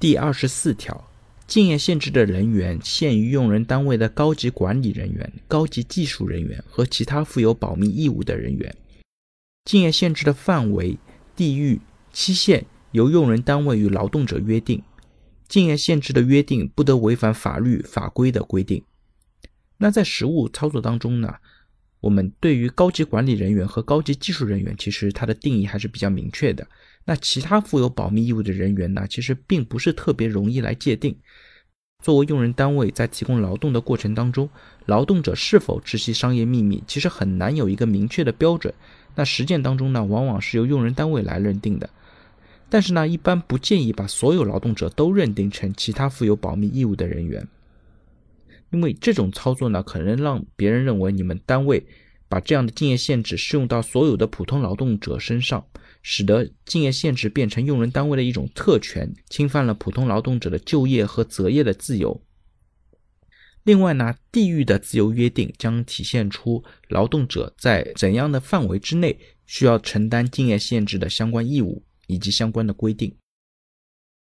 第二十四条，竞业限制的人员限于用人单位的高级管理人员、高级技术人员和其他负有保密义务的人员。竞业限制的范围、地域、期限由用人单位与劳动者约定。竞业限制的约定不得违反法律法规的规定。那在实务操作当中呢，我们对于高级管理人员和高级技术人员，其实它的定义还是比较明确的。那其他负有保密义务的人员呢，其实并不是特别容易来界定。作为用人单位在提供劳动的过程当中，劳动者是否知悉商业秘密，其实很难有一个明确的标准。那实践当中呢，往往是由用人单位来认定的。但是呢，一般不建议把所有劳动者都认定成其他负有保密义务的人员，因为这种操作呢，可能让别人认为你们单位把这样的竞业限制适用到所有的普通劳动者身上，使得竞业限制变成用人单位的一种特权，侵犯了普通劳动者的就业和择业的自由。另外呢，地域的自由约定将体现出劳动者在怎样的范围之内需要承担竞业限制的相关义务以及相关的规定。